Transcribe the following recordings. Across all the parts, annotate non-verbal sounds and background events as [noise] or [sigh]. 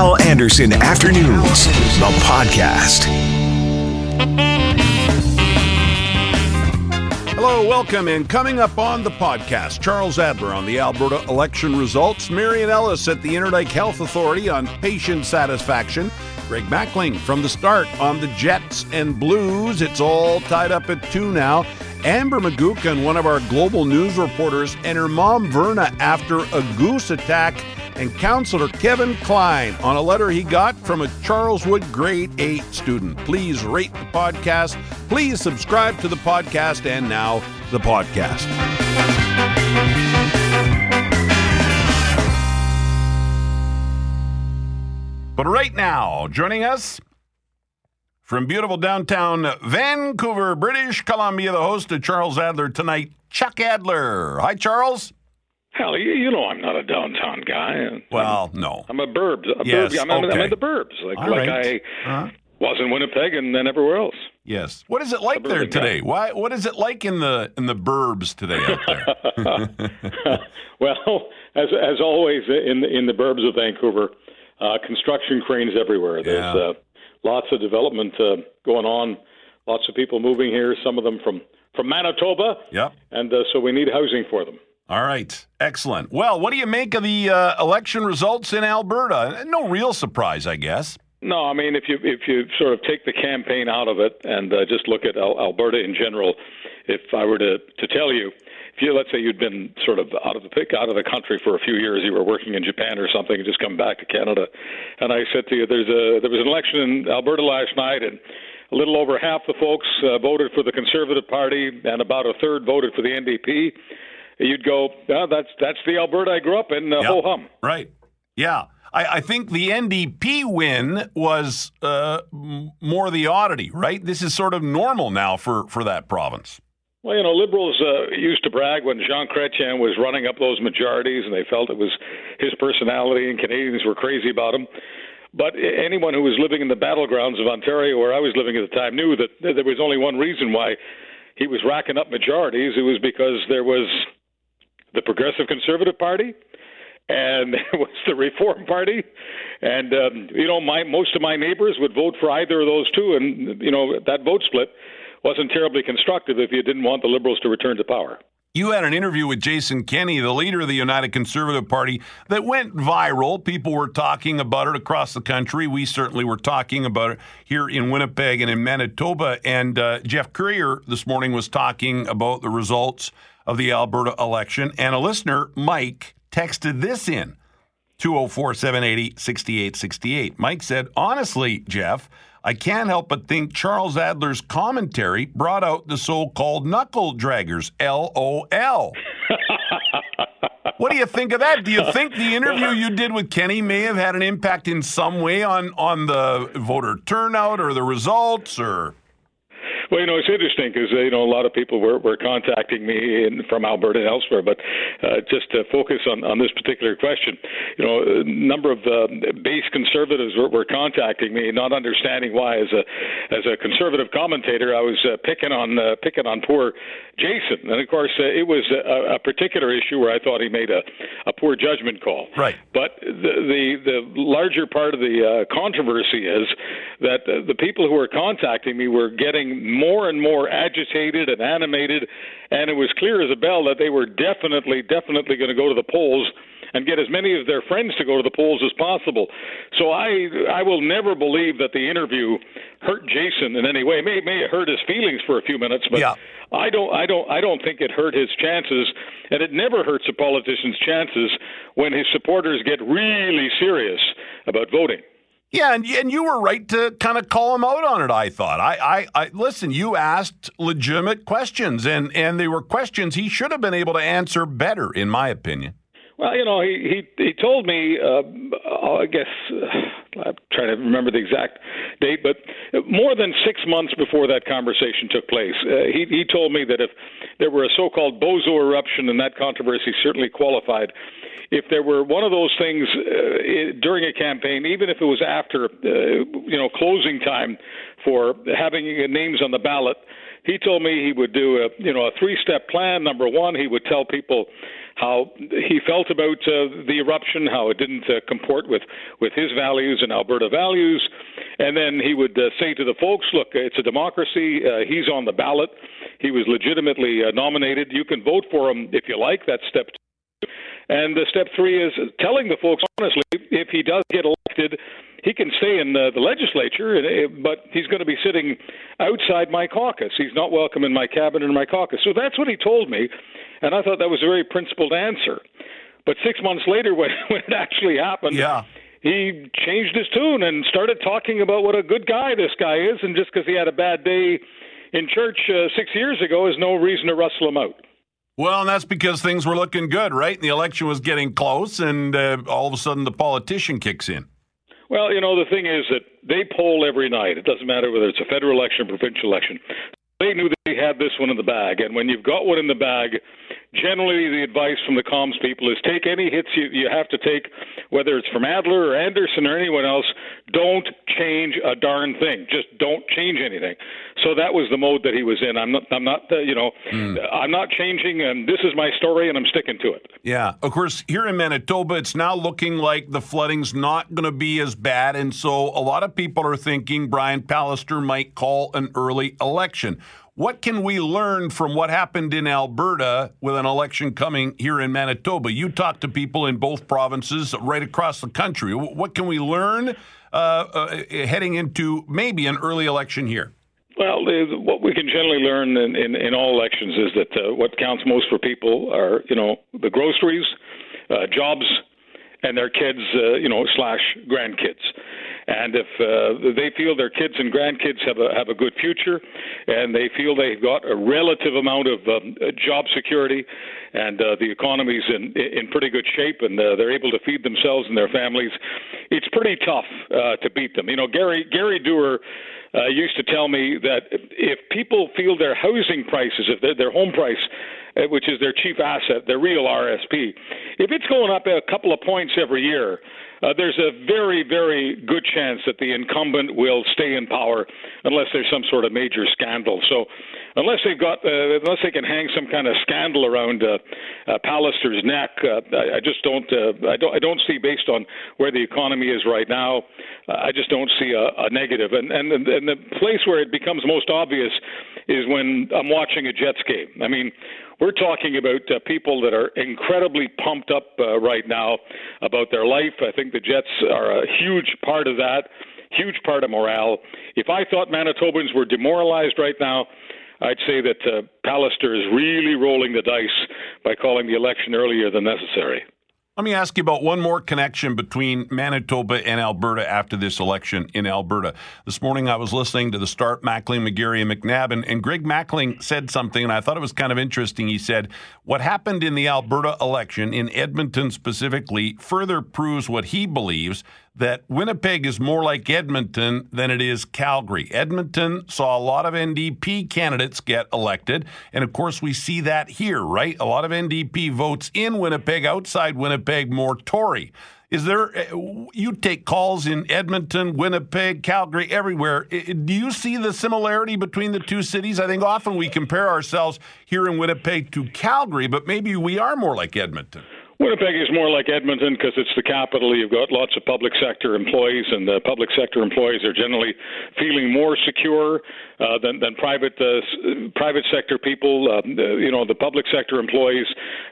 Hal Anderson Afternoons, the podcast. Hello, welcome, and coming up on the podcast, Charles Adler on the Alberta election results, Marion Ellis at the Inner Health Authority on patient satisfaction, Greg Mackling from the start on the Jets and Blues. It's all tied up at two now. Amber McGuckin, one of our global news reporters, and her mom Verna after a goose attack and counselor Kevin Klein on a letter he got from a Charleswood grade 8 student. Please rate the podcast. Please subscribe to the podcast. And now, the podcast. But right now, joining us from beautiful downtown Vancouver, British Columbia, the host of Charles Adler Tonight, Chuck Adler. Hi, Charles. Hell, you, you know I'm not a downtown guy. Well, no. I'm a burbs. A yes, burb, I'm, okay. I'm in the burbs. Like, All like right. I Uh-huh. was in Winnipeg and then everywhere else. Yes. What is it like there Suburban guy. today? Why? What is it like in the in the burbs today out there? [laughs] [laughs] well, as as always in in the burbs of Vancouver, uh, construction cranes everywhere. There's Yeah. uh, lots of development uh, going on. Lots of people moving here. Some of them from from Manitoba, yep. and uh, so we need housing for them. All right. Excellent. Well, what do you make of the uh, election results in Alberta? No real surprise, I guess. No, I mean if you if you sort of take the campaign out of it and uh, just look at Al- Alberta in general, if I were to to tell you, if you let's say you'd been sort of out of the pick out of the country for a few years, you were working in Japan or something, and just come back to Canada, and I said to you, there's a there was an election in Alberta last night, and a little over half the folks uh, voted for the Conservative Party, and about a third voted for the NDP. You'd go, oh, that's that's the Alberta I grew up in. Uh, Yep. Ho hum. Right. Yeah. I, I think the NDP win was uh, m- more the oddity, right? This is sort of normal now for, for that province. Well, you know, liberals uh, used to brag when Jean Chrétien was running up those majorities, and they felt it was his personality, and Canadians were crazy about him. But anyone who was living in the battlegrounds of Ontario, where I was living at the time, knew that there was only one reason why he was racking up majorities. It was because there was the Progressive Conservative Party, and [laughs] there was the Reform Party, and um, you know, my most of my neighbors would vote for either of those two, and you know, that vote split wasn't terribly constructive if you didn't want the Liberals to return to power. You had an interview with Jason Kenney, the leader of the United Conservative Party, that went viral. People were talking about it across the country. We certainly were talking about it here in Winnipeg and in Manitoba. And uh, Geoff Currier this morning was talking about the results of the Alberta election. And a listener, Mike, texted this in 204 780 6868. Mike said, Honestly, Geoff, I can't help but think Charles Adler's commentary brought out the so called knuckle draggers, LOL. [laughs] what do you think of that? Do you think the interview you did with Kenney may have had an impact in some way on, on the voter turnout or the results or. Well, you know, it's interesting because uh, you know a lot of people were, were contacting me in, from Alberta and elsewhere, but uh, just to focus on, on this particular question, you know, a number of uh, base conservatives were, were contacting me, not understanding why, as a as a conservative commentator, I was uh, picking on uh, picking on poor Jason, and of course, uh, it was a, a particular issue where I thought he made a, a poor judgment call. Right. But the the, the larger part of the uh, controversy is that uh, the people who were contacting me were getting more and more agitated and animated, and it was clear as a bell that they were definitely, definitely going to go to the polls and get as many of their friends to go to the polls as possible. So I I will never believe that the interview hurt Jason in any way. It may may it hurt his feelings for a few minutes, but Yeah. I don't I don't I don't think it hurt his chances, and it never hurts a politician's chances when his supporters get really serious about voting. Yeah, and, and you were right to kind of call him out on it. I thought. I, I, I listen. You asked legitimate questions, and and they were questions he should have been able to answer better, in my opinion. Well, you know, he he, he told me, uh, I guess, uh, I'm trying to remember the exact date, but more than six months before that conversation took place, uh, he he told me that if there were a so-called bozo eruption, and that controversy certainly qualified. If there were one of those things uh, during a campaign, even if it was after, uh, you know, closing time for having names on the ballot, he told me he would do a you know a three step plan. Number one, he would tell people how he felt about uh, the eruption, how it didn't uh, comport with, with his values and Alberta values. And then he would uh, say to the folks, look, it's a democracy. Uh, he's on the ballot. He was legitimately uh, nominated. You can vote for him if you like. That's step two. And uh, step three is telling the folks honestly, if he does get elected, he can stay in the, the legislature, but he's going to be sitting outside my caucus. He's not welcome in my cabinet or my caucus. So that's what he told me, and I thought that was a very principled answer. But six months later, [laughs] when, when it actually happened, yeah. he changed his tune and started talking about what a good guy this guy is, and just because he had a bad day in church uh, six years ago is no reason to rustle him out. Well, and that's because things were looking good, right? And The election was getting close, and uh, all of a sudden the politician kicks in. Well, you know, the thing is that they poll every night. It doesn't matter whether it's a federal election or provincial election. They knew they had this one in the bag, and when you've got one in the bag, generally the advice from the comms people is take any hits you, you have to take, whether it's from Adler or Anderson or anyone else. Don't change a darn thing. Just don't change anything. So that was the mode that he was in. I'm not. I'm not. Uh, you know, mm. I'm not changing, and this is my story, and I'm sticking to it. Yeah. Of course, here in Manitoba, it's now looking like the flooding's not going to be as bad, and so a lot of people are thinking Brian Pallister might call an early election. What can we learn from what happened in Alberta with an election coming here in Manitoba? You talk to people in both provinces right across the country. What can we learn uh, uh, heading into maybe an early election here? Well, what we can generally learn in, in, in all elections is that uh, what counts most for people are, you know, the groceries, uh, jobs, and their kids, uh, you know, slash grandkids. And if uh, they feel their kids and grandkids have a have a good future, and they feel they've got a relative amount of um, job security, and uh, the economy's in in pretty good shape, and uh, they're able to feed themselves and their families, it's pretty tough uh, to beat them. You know, Gary Gary Doer uh, used to tell me that if people feel their housing prices, if their, their home price, uh, which is their chief asset, their real RSP, if it's going up a couple of points every year, uh, there's a very, very good chance that the incumbent will stay in power unless there's some sort of major scandal. So, unless they've got, uh, unless they can hang some kind of scandal around uh, uh, Pallister's neck, uh, I, I just don't, uh, I don't, I don't see based on where the economy is right now. Uh, I just don't see a, a negative. And and and the place where it becomes most obvious is when I'm watching a Jets game. I mean we're talking about uh, people that are incredibly pumped up uh, right now about their life. I think the Jets are a huge part of that, huge part of morale. If I thought Manitobans were demoralized right now, I'd say that uh, Pallister is really rolling the dice by calling the election earlier than necessary. Let me ask you about one more connection between Manitoba and Alberta after this election in Alberta. This morning I was listening to the start Mackling, McGarry, and McNabb, and, and Greg Mackling said something, and I thought it was kind of interesting. He said, What happened in the Alberta election, in Edmonton specifically, further proves what he believes that Winnipeg is more like Edmonton than it is Calgary. Edmonton saw a lot of NDP candidates get elected. And of course, we see that here, right? A lot of NDP votes in Winnipeg, outside Winnipeg, more Tory. Is there, uh, you take calls in Edmonton, Winnipeg, Calgary, everywhere. Do you see the similarity between the two cities? I think often we compare ourselves here in Winnipeg to Calgary, but maybe we are more like Edmonton. Winnipeg is more like Edmonton because it's the capital. You've got lots of public sector employees, and the public sector employees are generally feeling more secure uh, than, than private uh, private sector people. Um, uh, you know, the public sector employees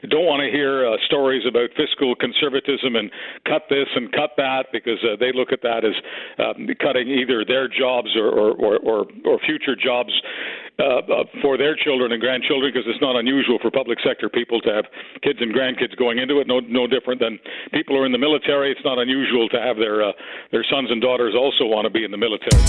don't want to hear uh, stories about fiscal conservatism and cut this and cut that because uh, they look at that as um, cutting either their jobs or or, or, or, or future jobs uh, uh, for their children and grandchildren because it's not unusual for public sector people to have kids and grandkids going into it. No, no different than people who are in the military. It's not unusual to have their uh, their sons and daughters also want to be in the military.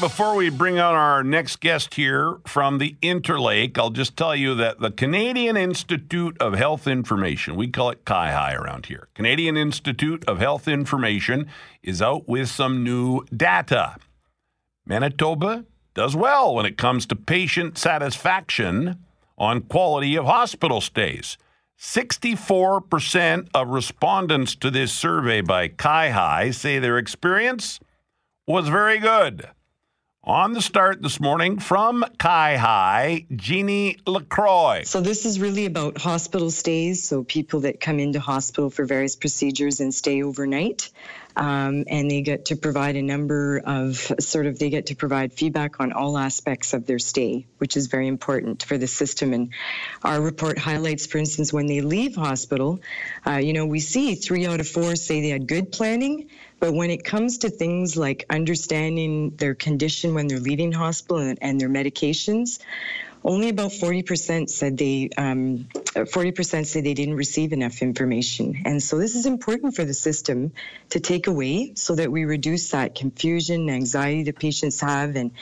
Before we bring on our next guest here from the Interlake, I'll just tell you that the Canadian Institute of Health Information, we call it CIHI around here, Canadian Institute of Health Information is out with some new data. Manitoba does well when it comes to patient satisfaction on quality of hospital stays. 64% of respondents to this survey by CIHI say their experience was very good. On the start this morning from CIHI, Jeannie LaCroix. So, this is really about hospital stays. So, people that come into hospital for various procedures and stay overnight. Um, and they get to provide a number of sort of, they get to provide feedback on all aspects of their stay, which is very important for the system. And our report highlights, for instance, when they leave hospital, uh, you know, we see three out of four say they had good planning. But when it comes to things like understanding their condition when they're leaving hospital and, and their medications, only about 40% said they um, 40% said they didn't receive enough information. And so this is important for the system to take away so that we reduce that confusion anxiety that patients have and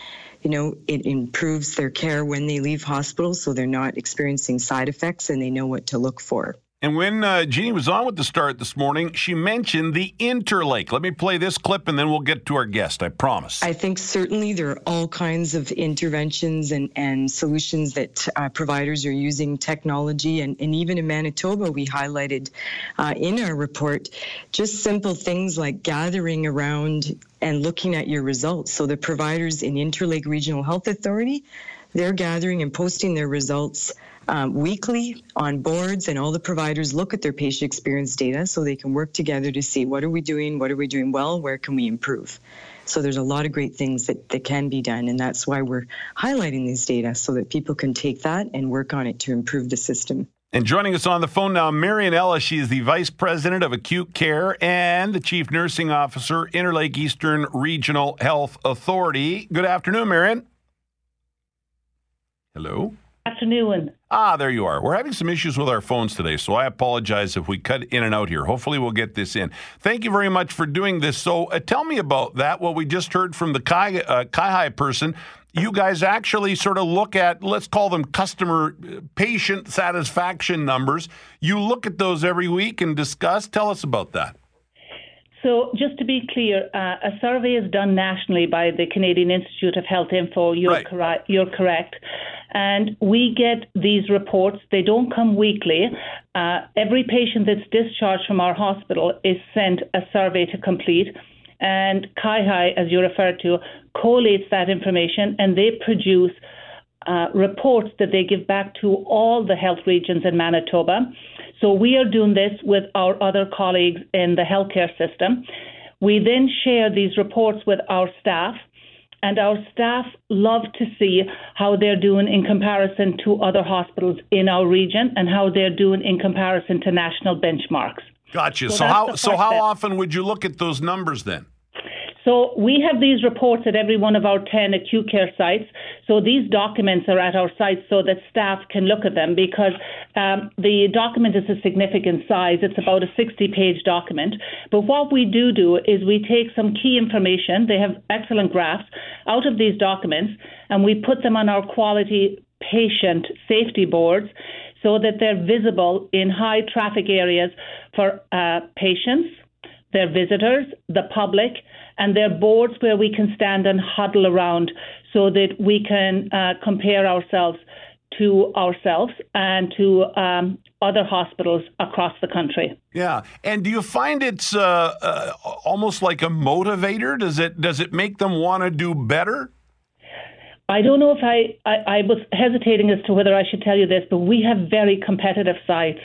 you know it improves their care when they leave hospital so they're not experiencing side effects and they know what to look for and when uh, Jeannie was on with the start this morning, she mentioned the Interlake. Let me play this clip and then we'll get to our guest, I promise. I think certainly there are all kinds of interventions and, and solutions that uh, providers are using technology. And, and even in Manitoba, we highlighted uh, in our report just simple things like gathering around and looking at your results. So the providers in Interlake Regional Health Authority, they're gathering and posting their results um, weekly on boards, and all the providers look at their patient experience data so they can work together to see what are we doing, what are we doing well, where can we improve. So there's a lot of great things that, that can be done, and that's why we're highlighting these data so that people can take that and work on it to improve the system. And joining us on the phone now, Marion Ellis. She is the Vice President of Acute Care and the Chief Nursing Officer, Interlake Eastern Regional Health Authority. Good afternoon, Marion. Hello afternoon. Ah, there you are. We're having some issues with our phones today, so I apologize if we cut in and out here. Hopefully, we'll get this in. Thank you very much for doing this. So, uh, tell me about that. What we just heard from the Kai, uh, Kai person. You guys actually sort of look at, let's call them customer uh, patient satisfaction numbers. You look at those every week and discuss. Tell us about that. So, just to be clear, uh, a survey is done nationally by the Canadian Institute of Health Info. You're, right. you're correct. And we get these reports. They don't come weekly. Uh, every patient that's discharged from our hospital is sent a survey to complete. And CIHI, as you referred to, collates that information and they produce uh, reports that they give back to all the health regions in Manitoba. So we are doing this with our other colleagues in the healthcare system. We then share these reports with our staff, and our staff love to see how they're doing in comparison to other hospitals in our region and how they're doing in comparison to national benchmarks. Gotcha. So, so how so how often would you look at those numbers then? So we have these reports at every one of our 10 acute care sites. So these documents are at our sites so that staff can look at them because um, the document is a significant size. It's about a 60 page document. But what we do do is we take some key information, they have excellent graphs, out of these documents and we put them on our quality patient safety boards so that they're visible in high traffic areas for uh, patients, their visitors, the public, and they're boards where we can stand and huddle around so that we can uh, compare ourselves to ourselves and to um, other hospitals across the country. Yeah, and do you find it's uh, uh, almost like a motivator? Does it does it make them want to do better? I don't know if I, I, I, was hesitating as to whether I should tell you this, but we have very competitive sites,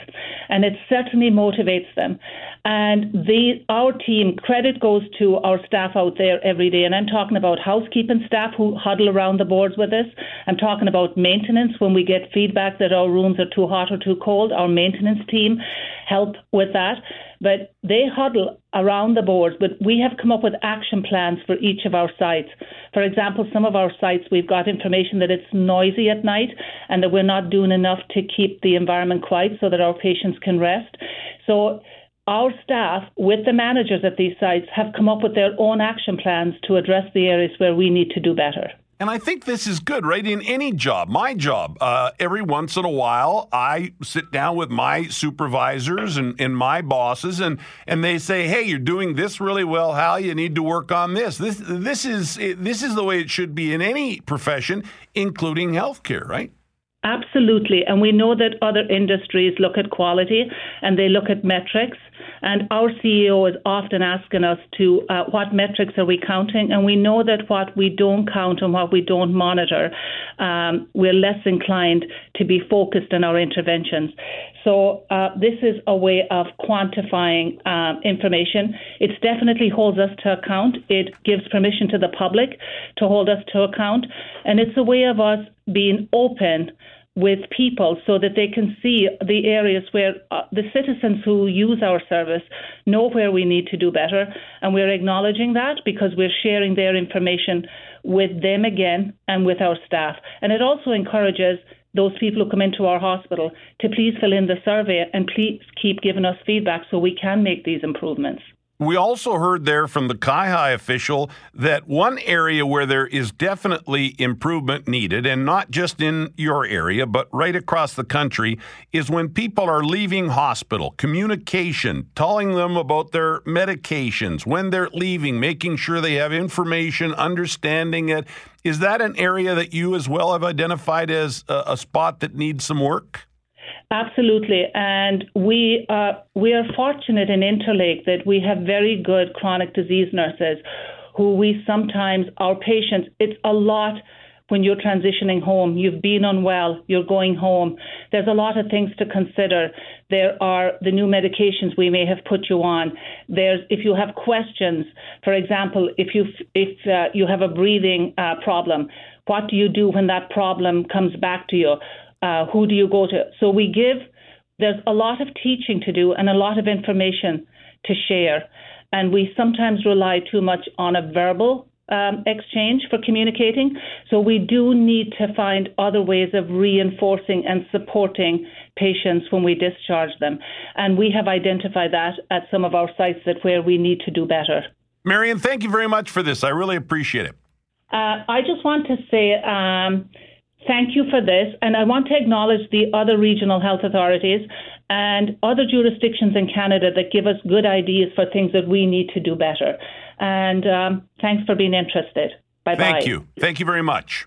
and it certainly motivates them. And the our team credit goes to our staff out there every day, and I'm talking about housekeeping staff who huddle around the boards with us. I'm talking about maintenance when we get feedback that our rooms are too hot or too cold. Our maintenance team help with that but they huddle around the boards. But we have come up with action plans for each of our sites. For example, some of our sites, we've got information that it's noisy at night and that we're not doing enough to keep the environment quiet so that our patients can rest. So our staff, with the managers at these sites, have come up with their own action plans to address the areas where we need to do better. And I think this is good, right? In any job, my job, uh, every once in a while, I sit down with my supervisors and, and my bosses, and, and they say, "Hey, you're doing this really well, Hal. You need to work on this." This this is this is the way it should be in any profession, including healthcare, right? Absolutely, and we know that other industries look at quality and they look at metrics And our CEO is often asking us to uh, what metrics are we counting, and we know that what we don't count and what we don't monitor, um, we're less inclined to be focused in our interventions. So uh, this is a way of quantifying um, information. It definitely holds us to account. It gives permission to the public to hold us to account, and it's a way of us being open with people so that they can see the areas where uh, the citizens who use our service know where we need to do better. And we're acknowledging that because we're sharing their information with them again and with our staff. And it also encourages those people who come into our hospital to please fill in the survey and please keep giving us feedback so we can make these improvements. We also heard there from the CIHI official that one area where there is definitely improvement needed, and not just in your area, but right across the country, is when people are leaving hospital. Communication, telling them about their medications, when they're leaving, making sure they have information, understanding it. Is that an area that you as well have identified as a, a spot that needs some work? Absolutely, and we uh, we are fortunate in Interlake that we have very good chronic disease nurses, who we sometimes our patients. It's a lot when you're transitioning home. You've been unwell, you're going home. There's a lot of things to consider. There are the new medications we may have put you on. There's if you have questions, for example, if you if uh, you have a breathing uh, problem, what do you do when that problem comes back to you? Uh, who do you go to? So we give, there's a lot of teaching to do and a lot of information to share. And we sometimes rely too much on a verbal um, exchange for communicating. So we do need to find other ways of reinforcing and supporting patients when we discharge them. And we have identified that at some of our sites that where we need to do better. Marion, thank you very much for this. I really appreciate it. Uh, I just want to say, um, Thank you for this. And I want to acknowledge the other regional health authorities and other jurisdictions in Canada that give us good ideas for things that we need to do better. And um, thanks for being interested. Bye bye. Thank you. Thank you very much.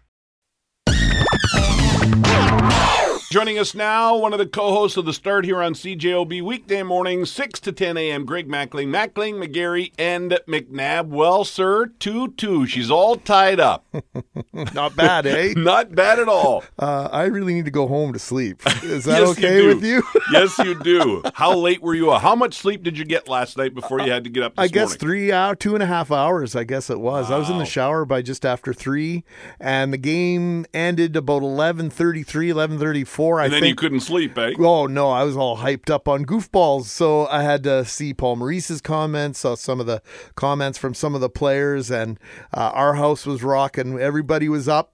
Joining us now, one of the co-hosts of the Start here on CJOB weekday morning, six to ten a.m. Greg Mackling, Mackling, McGarry, and McNabb. Well, sir, two two. She's all tied up. [laughs] Not bad, eh? [laughs] Not bad at all. Uh, I really need to go home to sleep. Is that [laughs] yes, okay you with you? yes, you do. How late were you? How much sleep did you get last night before you had to get up? I guess morning? three hour, two and a half hours. I guess it was. Wow. I was in the shower by just after three, and the game ended about 11.33, 11.34 And I then think, you couldn't sleep, eh? Oh no, I was all hyped up on goofballs, so I had to see Paul Maurice's comments, saw some of the comments from some of the players, and uh, our house was rocking. Everybody was up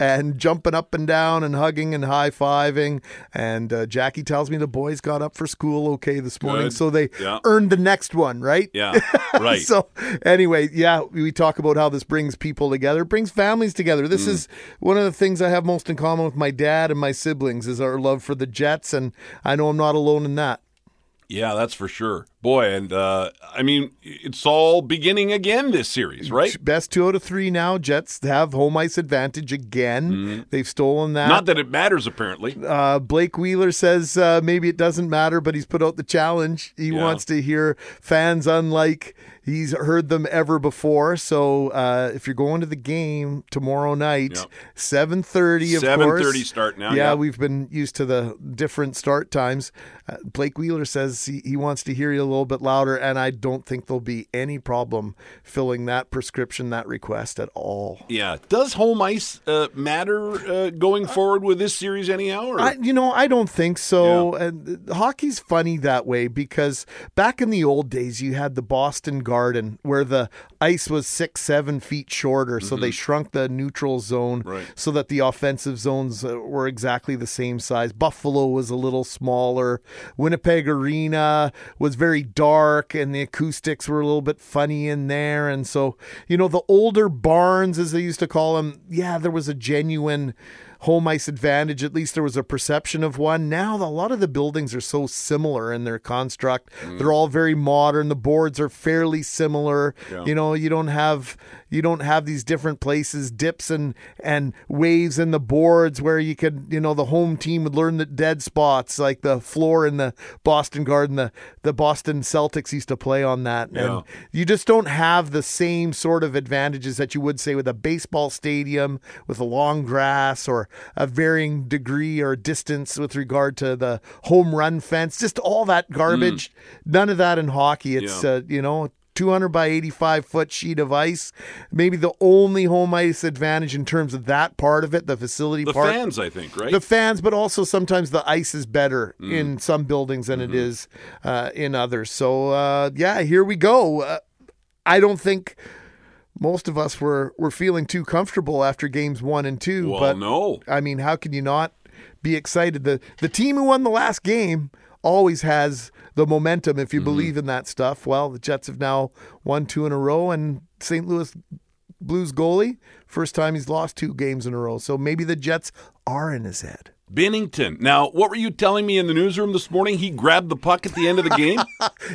and jumping up and down and hugging and high fiving. And uh, Jackie tells me the boys got up for school okay this morning, Good. so they yeah. earned the next one, right? Yeah, [laughs] right. so anyway, yeah, we talk about how this brings people together, brings families together. This mm. is one of the things I have most in common with my dad and my siblings is our love for the Jets, and I know I'm not alone in that. Yeah, that's for sure. Boy, and uh, I mean, it's all beginning again this series, right? Best two out of three now. Jets have home ice advantage again. Mm-hmm. They've stolen that. Not that it matters, apparently. Uh, Blake Wheeler says uh, maybe it doesn't matter, but he's put out the challenge. He Yeah. wants to hear fans unlike he's heard them ever before. So uh, if you're going to the game tomorrow night, Yep. seven thirty, of course. 7:30 start now, Yeah, yeah. we've been used to the different start times. Uh, Blake Wheeler says he, he wants to hear you a little bit louder, and I don't think there'll be any problem filling that prescription, that request at all. Yeah. Does home ice uh, matter uh, going forward with this series, anyhow? Or? I, you know, I don't think so. And uh, hockey's funny that way because back in the old days, you had the Boston Garden where the ice was six, seven feet shorter. So they shrunk the neutral zone Mm-hmm. Right. so that the offensive zones uh, were exactly the same size. Buffalo was a little smaller. Winnipeg Arena was very dark and the acoustics were a little bit funny in there. And so, you know, the older barns, as they used to call them, yeah, there was a genuine home ice advantage. At least there was a perception of one. Now a lot of the buildings are so similar in their construct. Mm. They're all very modern. The boards are fairly similar. Yeah. You know, you don't have you don't have these different places, dips and and waves in the boards where you could, you know, the home team would learn the dead spots like the floor in the Boston Garden. The the Boston Celtics used to play on that, Yeah. and you just don't have the same sort of advantages that you would say with a baseball stadium with a long grass or a varying degree or distance with regard to the home run fence. Just all that garbage. None of that in hockey. It's Mm. Yeah. uh, you know. 200 by 85 foot sheet of ice. Maybe the only home ice advantage in terms of that part of it, the facility The part. The fans, I think, right? The fans, but also sometimes the ice is better Mm. in some buildings than Mm-hmm. it is uh, in others. So uh, yeah, here we go. Uh, I don't think most of us were were feeling too comfortable after games one and two. well, but no. I mean, how can you not be excited? The the team who won the last game always has the momentum if you Mm-hmm. believe in that stuff. Well, the Jets have now won two in a row, and St. Louis Blues goalie first time he's lost two games in a row. So maybe the Jets are in his head. Binnington. Now, what were you telling me in the newsroom this morning? He grabbed the puck at the end of the game. [laughs]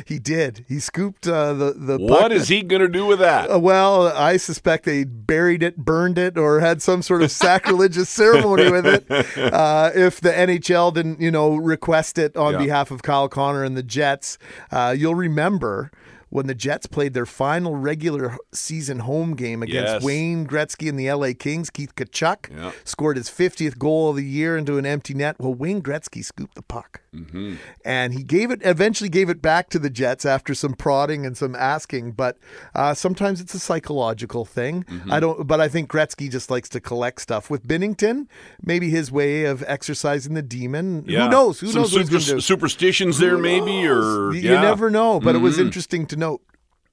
He did. He scooped uh, the the. what is he going to do with that? Uh, well, I suspect they buried it, burned it, or had some sort of sacrilegious [laughs] ceremony with it. Uh, if the NHL didn't, you know, request it on Yeah. behalf of Kyle Connor and the Jets, uh, you'll remember when the Jets played their final regular season home game against Yes. Wayne Gretzky and the LA Kings. Keith Tkachuk Yeah. scored his 50th goal of the year into an empty net. Well, Wayne Gretzky scooped the puck Mm-hmm. and he gave it eventually gave it back to the Jets after some prodding and some asking. But uh, sometimes it's a psychological thing. Mm-hmm. I don't, but I think Gretzky just likes to collect stuff. With Binnington, maybe his way of exercising the demon. Yeah. Who knows? Who Some knows super- going to do? superstitions there, maybe, or You- yeah. Mm-hmm. You never know. But it was interesting to note.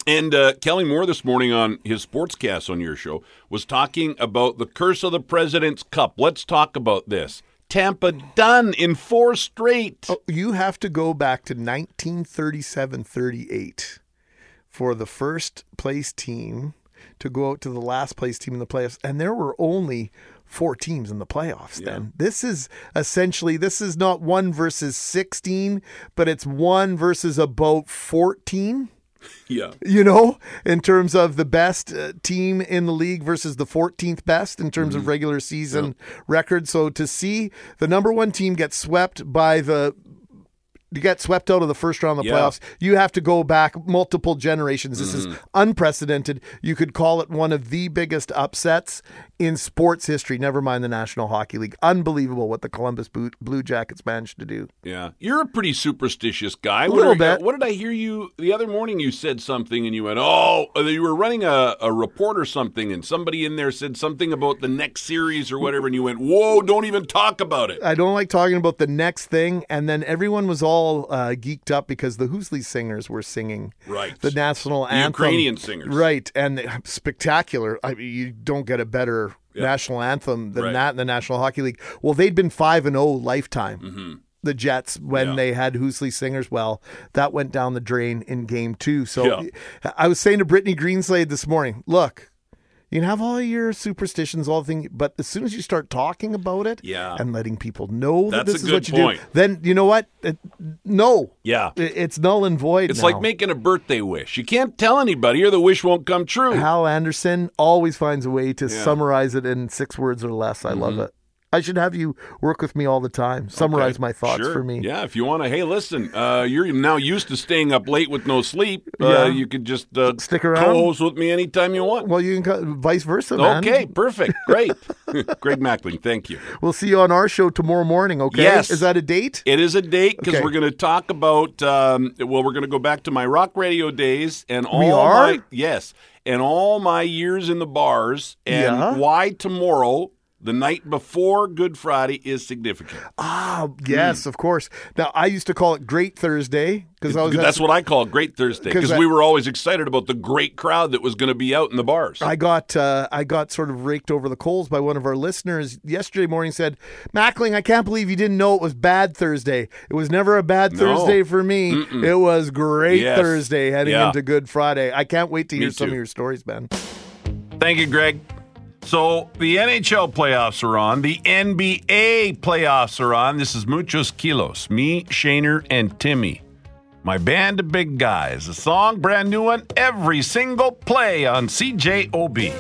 And uh, Kelly Moore this morning on his sportscast on your show was talking about the curse of the President's Cup. Let's talk about this. Tampa done in four straight. Oh, you have to go back to 1937 38 for the first place team to go out to the last place team in the playoffs. And there were only four teams in the playoffs then. This is essentially, this is not one versus 16, but it's one versus about 14 Yeah. you know, in terms of the best uh, team in the league versus the 14th best in terms of regular season record. So to see the number one team get swept by the to get swept out of the first round of the Yeah. playoffs, you have to go back multiple generations. This is mm-hmm. unprecedented. You could call it one of the biggest upsets in sports history, never mind the National Hockey League. Unbelievable what the Columbus Blue, Jackets managed to do. Yeah. You're a pretty superstitious guy. A What little are- bit. What did I hear you the other morning? You said something and you went, oh, you were running a, a report or something, and somebody in there said something about the next series or whatever, and you went, whoa, don't even talk about it. I don't like talking about the next thing. And then everyone was all uh, geeked up because the Hoosli singers were singing Right. the national The anthem. Ukrainian singers. Right. And spectacular. I mean, you don't get a better national anthem than Right. that in the National Hockey League. Well, they'd been 5 and 0 lifetime. The Jets when Mm-hmm. Yeah. they had Hoosli singers. Well, that went down the drain in game two. So Yeah. I was saying to Brittany Greenslade this morning, look, you can have all your superstitions, all the things, but as soon as you start talking about it Yeah. and letting people know that That's this is what you point. do, then you know what? It, no. Yeah. It- It's null and void. It's now. like making a birthday wish. You can't tell anybody or the wish won't come true. Hal Anderson always finds a way to Yeah. Mm-hmm. summarize it in six words or less. I love it. I should have you work with me all the time. Summarize Okay, my thoughts sure. for me. Yeah, if you want to. Hey, listen, uh, you're now used to staying up late with no sleep. Uh, Yeah. You could just uh, Stick around. co-host with me anytime you want. Well, you can co- vice versa, man. Okay, perfect, great. [laughs] Greg Mackling, thank you. We'll see you on our show tomorrow morning. Okay. Yes. Is that a date? It is a date because Okay. we're going to talk about. Um, well, we're going to go back to my rock radio days and all We are? my yes, and all my years in the bars and Yeah. why tomorrow. The night before Good Friday is significant. Ah, yes, of course. Now I used to call it Great Thursday because I was. at- That's what I call Great Thursday because we were always excited about the great crowd that was going to be out in the bars. I got uh, I got sort of raked over the coals by one of our listeners yesterday morning. Said, "Mackling, I can't believe you didn't know it was Bad Thursday. It was never a bad No. Thursday for me. It was great Yes. Thursday heading Yeah. into Good Friday. I can't wait to hear some of your stories, Ben. Thank you, Greg. So the NHL playoffs are on. The NBA playoffs are on. This is Muchos Kilos. Me, Shaner, and Timmy. My band of big guys. A song, brand new one, every single play on CJOB.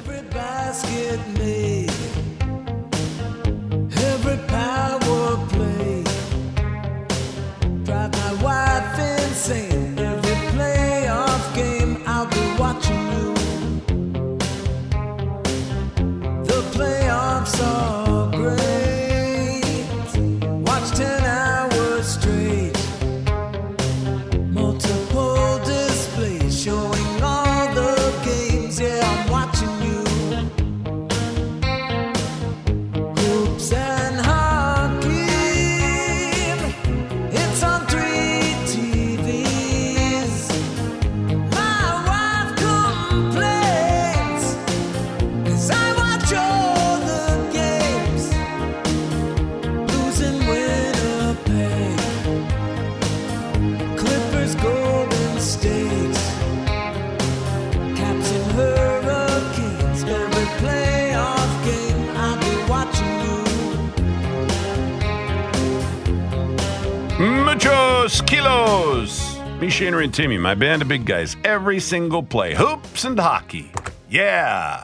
Kilos. And Timmy, my band of big guys. Every single play. Hoops and hockey. Yeah.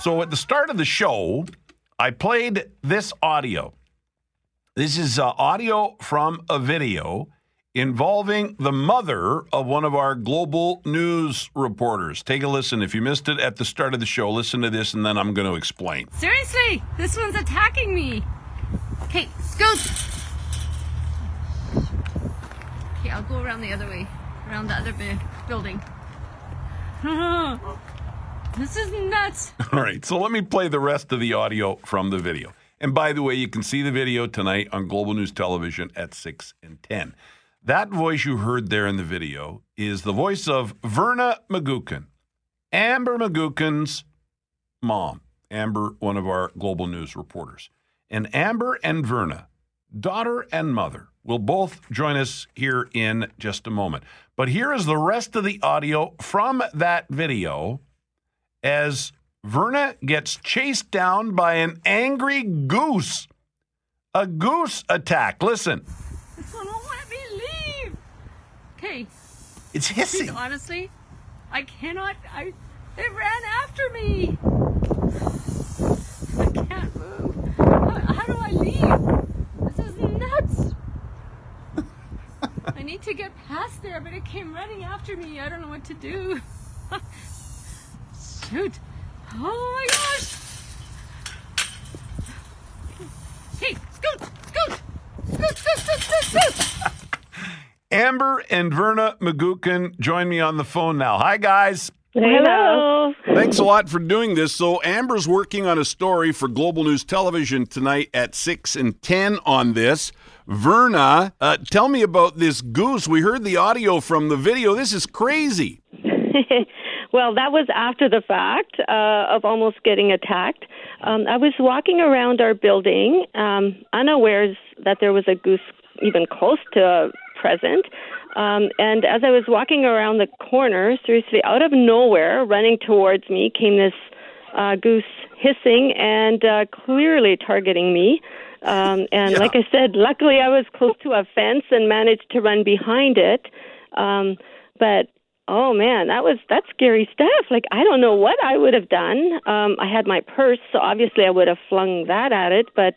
So at the start of the show, I played this audio. This is uh, audio from a video involving the mother of one of our global news reporters. Take a listen. If you missed it at the start of the show, listen to this and then I'm going to explain. Seriously, this one's attacking me. Okay, Scoot. Okay, I'll go around the other way, around the other building. [laughs] this is nuts. [laughs] All right, so let me play the rest of the audio from the video. And by the way, you can see the video tonight on Global News Television at 6 and 10. That voice you heard there in the video is the voice of Verna McGuckin, Amber McGuckin's mom. Amber, one of our Global News reporters. And Amber and Verna, daughter and mother, will both join us here in just a moment. But here is the rest of the audio from that video as Verna gets chased down by an angry goose. A goose attack. Listen, This one won't let me leave. Okay, it's hissing. honestly, I cannot. I. It ran after me. [sighs] I can't move. How, how do I leave? This is nuts. I need to get past there, but it came running after me. I don't know what to do. [laughs] Shoot. Oh my gosh. Hey, scoot, scoot, scoot, scoot, scoot, scoot, scoot. Amber and Verna McGuckin join me on the phone now. Hi, guys. Hello. Thanks a lot for doing this. So, Amber's working on a story for Global News Television tonight at 6 and 10 on this. Verna, uh, tell me about this goose. We heard the audio from the video. This is crazy. [laughs] well, that was after the fact uh, of almost getting attacked. Um, I was walking around our building, um, unawares that there was a goose even close to present. Um, and as I was walking around the corner, seriously, out of nowhere, running towards me, came this uh, goose hissing and uh, clearly targeting me. Um, and Yeah. like I said, luckily I was close to a fence and managed to run behind it. Um, but oh man, that was that's scary stuff. Like I don't know what I would have done. Um, I had my purse, so obviously I would have flung that at it. But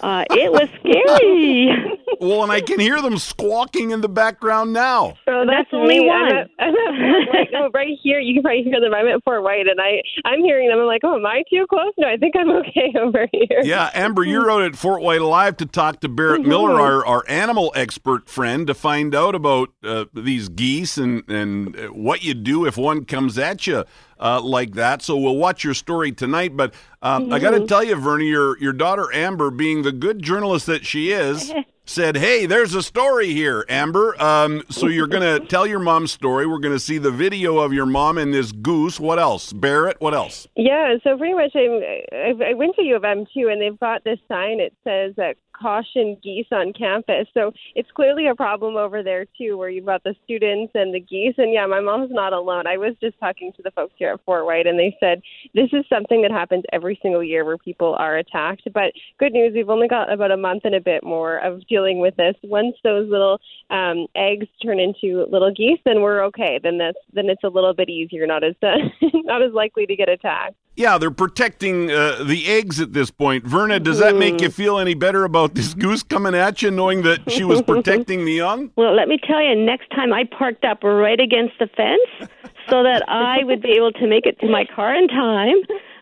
uh, it was scary. [laughs] Well, and I can hear them squawking in the background now. So That's that's, only me. one. I'm at, I'm at right, no, right here. You can probably hear them. I'm at FortWhyte, and I I'm hearing them. I'm like, oh, am I too close? No, I think I'm okay [laughs] over here. Yeah, Amber, you're out at FortWhyte Alive to talk to Barrett Miller, our, our animal expert friend, to find out about uh, these geese and, and uh, what you do if one comes at you uh, like that. So we'll watch your story tonight. But um, I got to tell you, Vernie, your, your daughter Amber, being the good journalist that she is, [laughs] said, Hey, there's a story here, Amber. Um, so you're going [laughs] to tell your mom's story. We're going to see the video of your mom and this goose. What else? Barrett, what else? Yeah, so pretty much I'm, I, I went to U of M too, and they've got this sign. It says that caution geese on campus. So it's clearly a problem over there too, where you've got the students and the geese. And yeah, my mom's not alone. I was just talking to the folks here at FortWhyte, and they said this is something that happens every single year where people are attacked. But good news, we've only got about a month and a bit more of dealing with this. Once those little um, eggs turn into little geese, then we're okay. Then that's then it's a little bit easier, not as uh, [laughs] not as likely to get attacked. Yeah, they're protecting uh, the eggs at this point. Verna, does that make you feel any better about this goose coming at you, knowing that she was [laughs] protecting the young? Well, let me tell you, next time I parked up right against the fence so that I would be able to make it to my car in time.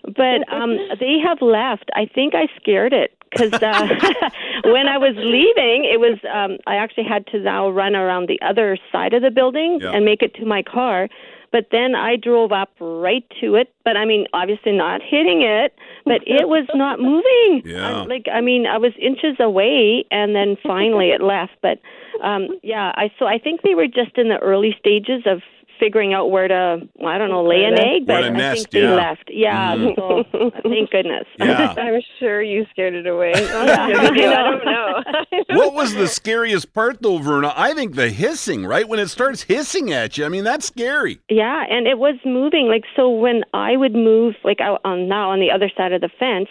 But um, they have left. I think I scared it because uh, [laughs] when I was leaving, it was um, I actually had to now run around the other side of the building Yeah. and make it to my car. But then I drove up right to it. But I mean, obviously not hitting it, but [laughs] it was not moving. Yeah. Uh, like I mean, I was inches away, and then finally it left. But um, yeah, I so I think they were just in the early stages of figuring out where to well, I don't know lay an egg, but to I nest, think they yeah. left. Yeah, Mhm. [laughs] so thank goodness. Yeah. [laughs] I'm sure you scared it away. [laughs] Yeah. I don't know. what was the scariest part, though, Verna? I think the hissing, right? When it starts hissing at you, I mean, that's scary. Yeah, and it was moving. Like so, when I would move, like out on now on the other side of the fence,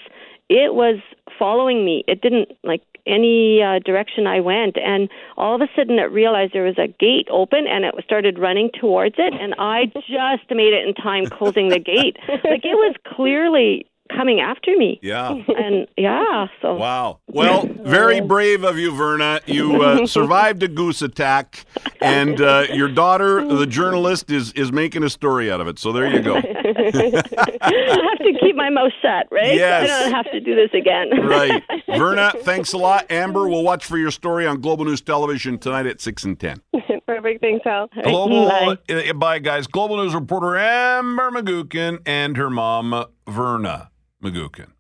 it was following me. It didn't like any uh, direction I went, and all of a sudden it realized there was a gate open, and it started running towards it, and I just made it in time, closing the gate. [laughs] Like it was clearly coming after me. Yeah. [laughs] And yeah, so Wow. Well, [laughs] very brave of you, Verna. You uh, [laughs] survived a goose attack, and uh, your daughter, the journalist, is is making a story out of it. So there you go. I have to keep my mouth shut, right? Yes. I don't have to do this again. Right. Verna, thanks a lot. Amber, we'll watch for your story on Global News Television tonight at 6 and 10. Perfect. Thanks, Al. Global, Bye. uh, bye, guys. Global News reporter Amber McGuckin and her mom, Verna McGuckin.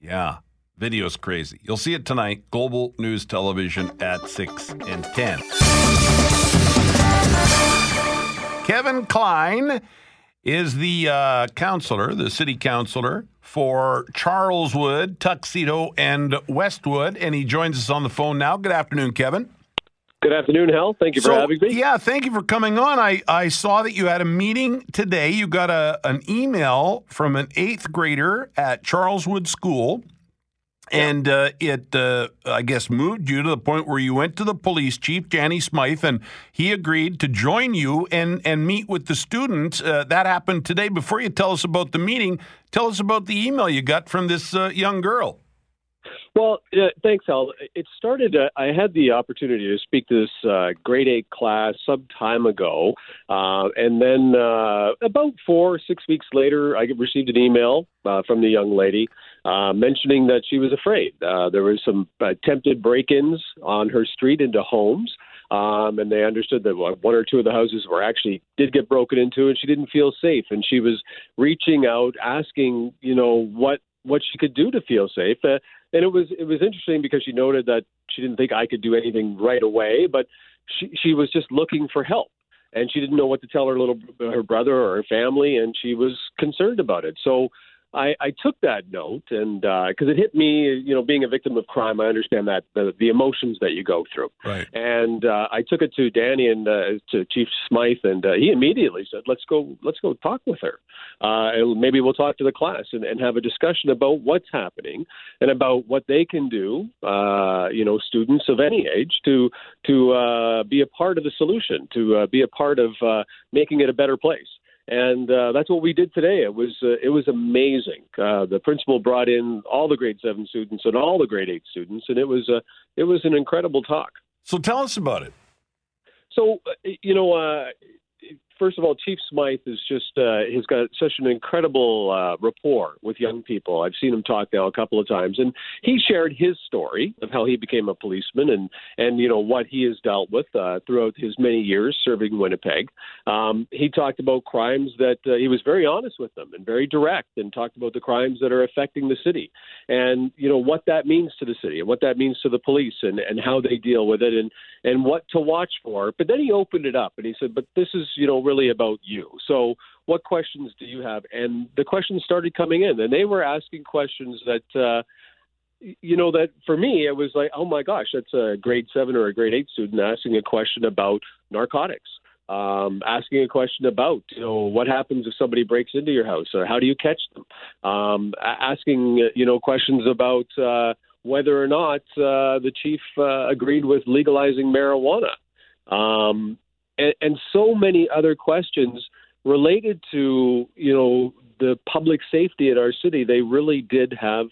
Yeah, video's crazy. You'll see it tonight, Global News Television at 6 and 10. Kevin Klein is the uh, counselor, the city councilor for Charleswood, Tuxedo, and Westwood, and he joins us on the phone now. Good afternoon, Kevin. Good afternoon, Hal. Thank you for So, having me. Yeah, thank you for coming on. I, I saw that you had a meeting today. You got a an email from an eighth grader at Charleswood School, and uh, it uh, I guess moved you to the point where you went to the police chief, Danny Smyth, and he agreed to join you and and meet with the students. Uh, that happened today. Before you tell us about the meeting, tell us about the email you got from this uh, young girl. Well, uh, thanks, Al. It started. Uh, I had the opportunity to speak to this uh, grade eight class some time ago, uh, and then uh, about four, or six weeks later, I received an email uh, from the young lady mentioning that she was afraid. There was some attempted break-ins on her street into homes. Um, and they understood that one or two of the houses were actually did get broken into, and she didn't feel safe. And she was reaching out, asking, you know, what what she could do to feel safe. Uh, and it was it was interesting because she noted that she didn't think I could do anything right away, but she she was just looking for help, and she didn't know what to tell her little her brother or her family, and she was concerned about it. So. I, I took that note, and because it hit me, you know, being a victim of crime, I understand that the, the emotions that you go through. Right. And uh, I took it to Danny and uh, to Chief Smyth, and uh, he immediately said, "Let's go, let's go talk with her. Uh, and maybe we'll talk to the class and, and have a discussion about what's happening and about what they can do. Uh, you know, students of any age to to uh, be a part of the solution, to uh, be a part of uh, making it a better place." And uh, that's what we did today. It was uh, it was amazing. Uh, the principal brought in all the grade seven students and all the grade eight students, and it was uh, it was an incredible talk. So tell us about it. So, uh, you know, uh, first of all, Chief Smyth is just uh, has got such an incredible uh, rapport with young people. I've seen him talk now a couple of times, and he shared his story of how he became a policeman and and you know what he has dealt with uh, throughout his many years serving Winnipeg. Um, he talked about crimes that uh, he was very honest with them and very direct, and talked about the crimes that are affecting the city, and you know what that means to the city and what that means to the police and and how they deal with it and and what to watch for. But then he opened it up and he said, "But this is you know really about you. So what questions do you have?" And the questions started coming in, and they were asking questions that. Uh, you know that for me it was like oh my gosh that's a grade seven or a grade eight student asking a question about narcotics um, asking a question about you know what happens if somebody breaks into your house or how do you catch them um, asking you know questions about uh, whether or not uh, the chief uh, agreed with legalizing marijuana um, and, and so many other questions related to you know the public safety in our city they really did have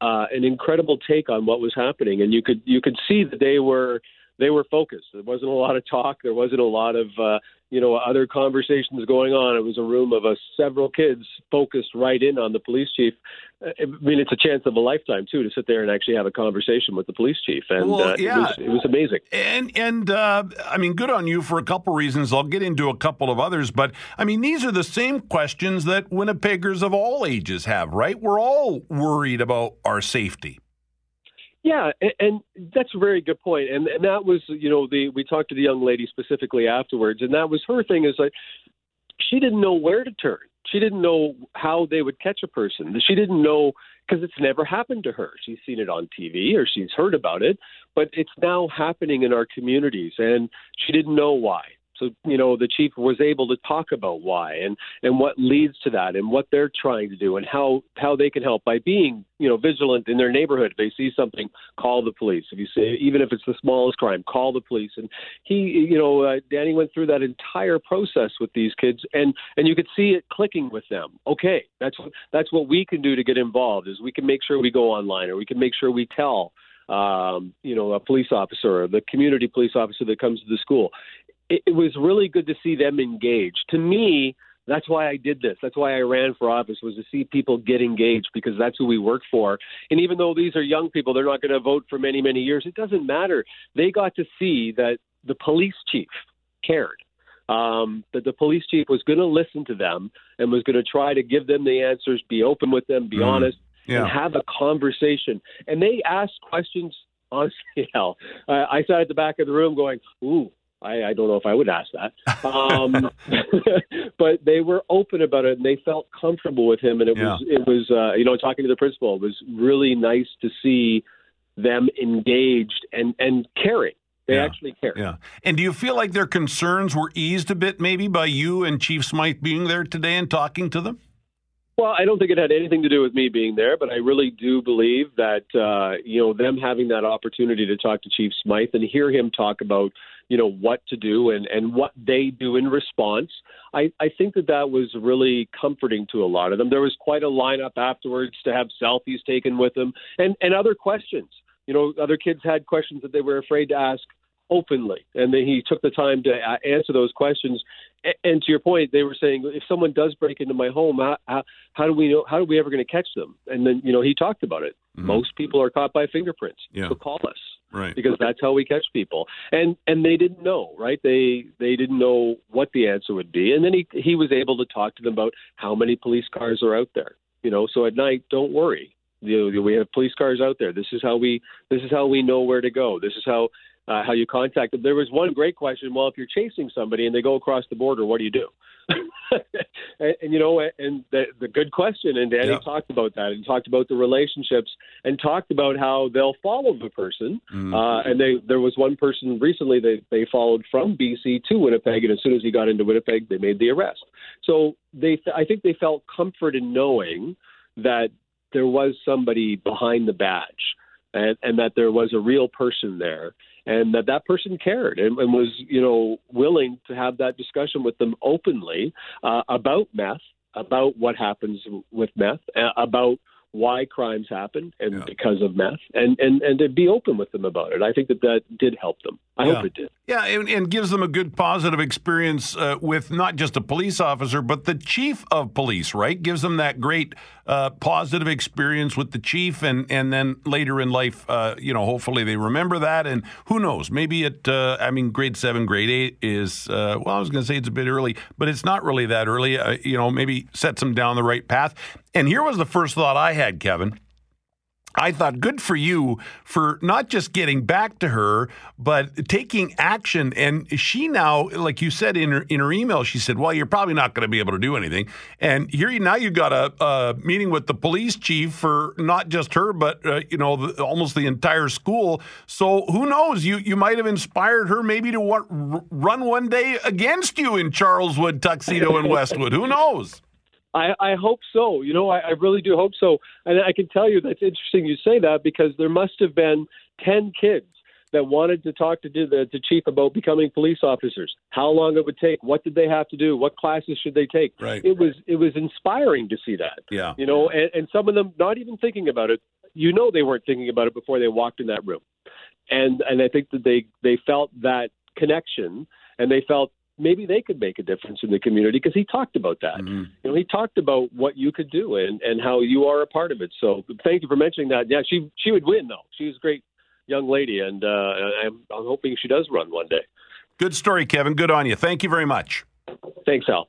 uh, an incredible take on what was happening, and you could you could see that they were they were focused. There wasn't a lot of talk. There wasn't a lot of uh, you know other conversations going on. It was a room of uh, several kids focused right in on the police chief. I mean, it's a chance of a lifetime too to sit there and actually have a conversation with the police chief, and Well, uh, yeah. it, was, it was amazing. And and uh, I mean, good on you for a couple reasons. I'll get into a couple of others, but I mean, these are the same questions that Winnipeggers of all ages have, right? We're all worried about our safety. Yeah, and, and that's a very good point. And and that was, you know, the we talked to the young lady specifically afterwards, and that was her thing is like she didn't know where to turn. She didn't know how they would catch a person. She didn't know because it's never happened to her. She's seen it on TV or she's heard about it, but it's now happening in our communities, and she didn't know why. So you know, the chief was able to talk about why and and what leads to that, and what they're trying to do, and how how they can help by being you know vigilant in their neighborhood. If they see something, call the police. If you see, even if it's the smallest crime, call the police. And he, you know, uh, Danny went through that entire process with these kids, and and you could see it clicking with them. Okay, that's that's what we can do to get involved. Is we can make sure we go online, or we can make sure we tell um, you know, a police officer or the community police officer that comes to the school. It, it was really good to see them engaged. To me, that's why I did this. That's why I ran for office was to see people get engaged because that's who we work for. And even though these are young people, they're not going to vote for many, many years. It doesn't matter. They got to see that the police chief cared. Um, that the police chief was going to listen to them and was going to try to give them the answers, be open with them, be Mm. honest, Yeah. and have a conversation. And they asked questions. [laughs] Honestly, hell, I, I sat at the back of the room going, "Ooh, I, I don't know if I would ask that." [laughs] Um, [laughs] but they were open about it, and they felt comfortable with him. And it was, it was, uh, you know, talking to the principal, it was really nice to see them engaged and and caring. They Yeah. actually care. Yeah. And do you feel like their concerns were eased a bit, maybe, by you and Chief Smyth being there today and talking to them? Well, I don't think it had anything to do with me being there, but I really do believe that uh, you know them having that opportunity to talk to Chief Smyth and hear him talk about you know what to do and and what they do in response. I I think that that was really comforting to a lot of them. There was quite a lineup afterwards to have selfies taken with them and and other questions. You know, other kids had questions that they were afraid to ask openly, and then he took the time to uh, answer those questions. And to your point, they were saying, if someone does break into my home, how, how, how do we know? How are we ever going to catch them? And then you know he talked about it. Most people are caught by fingerprints. Yeah. So call us Right. because that's how we catch people. And and they didn't know, right? They they didn't know what the answer would be. And then he he was able to talk to them about how many police cars are out there. You know, so at night, don't worry. You know, we have police cars out there. This is how we this is how we know where to go. This is how uh, how you contact them. There was one great question. Well, if you're chasing somebody and they go across the border, what do you do? [laughs] and, and you know, and the, the good question. And Danny Yeah. talked about that and talked about the relationships and talked about how they'll follow the person. Mm. Uh, and they there was one person recently that they followed from BC to Winnipeg, and as soon as he got into Winnipeg, they made the arrest. So they I think they felt comfort in knowing that there was somebody behind the badge. And, and that there was a real person there, and that that person cared and, and was, you know, willing to have that discussion with them openly uh, about meth, about what happens with meth, uh, about why crimes happen and Yeah. because of meth, and, and and to be open with them about it. I think that that did help them. I Yeah. hope it did. Yeah, and, and gives them a good positive experience uh, with not just a police officer, but the chief of police, right? Gives them that great uh, positive experience with the chief, and, and then later in life, uh, you know, hopefully they remember that. And who knows? Maybe it, uh, I mean, grade seven, grade eight is, uh, well, I was going to say it's a bit early, but it's not really that early. Uh, you know, maybe sets them down the right path. And here was the first thought I had, Kevin I thought good for you for not just getting back to her, but taking action. And she now, like you said in her in her email, she said, "Well, you're probably not going to be able to do anything." And here now you got a, a meeting with the police chief for not just her, but uh, you know the, almost the entire school. So who knows? You you might have inspired her maybe to wa- run one day against you in Charleswood, Tuxedo, and Westwood. Who knows? I, I hope so. You know, I, I really do hope so. And I can tell you that's interesting you say that because there must have been 10 kids that wanted to talk to the, the chief about becoming police officers. How long it would take? What did they have to do? What classes should they take? Right. It was it was inspiring to see that. Yeah. You know, and, and some of them not even thinking about it. You know, they weren't thinking about it before they walked in that room, and and I think that they they felt that connection and they felt maybe they could make a difference in the community because he talked about that. Mm-hmm. You know, he talked about what you could do and, and how you are a part of it. So thank you for mentioning that. Yeah, she she would win though. She's a great young lady, and uh, I'm, I'm hoping she does run one day. Good story, Kevin. Good on you. Thank you very much. Thanks, Al.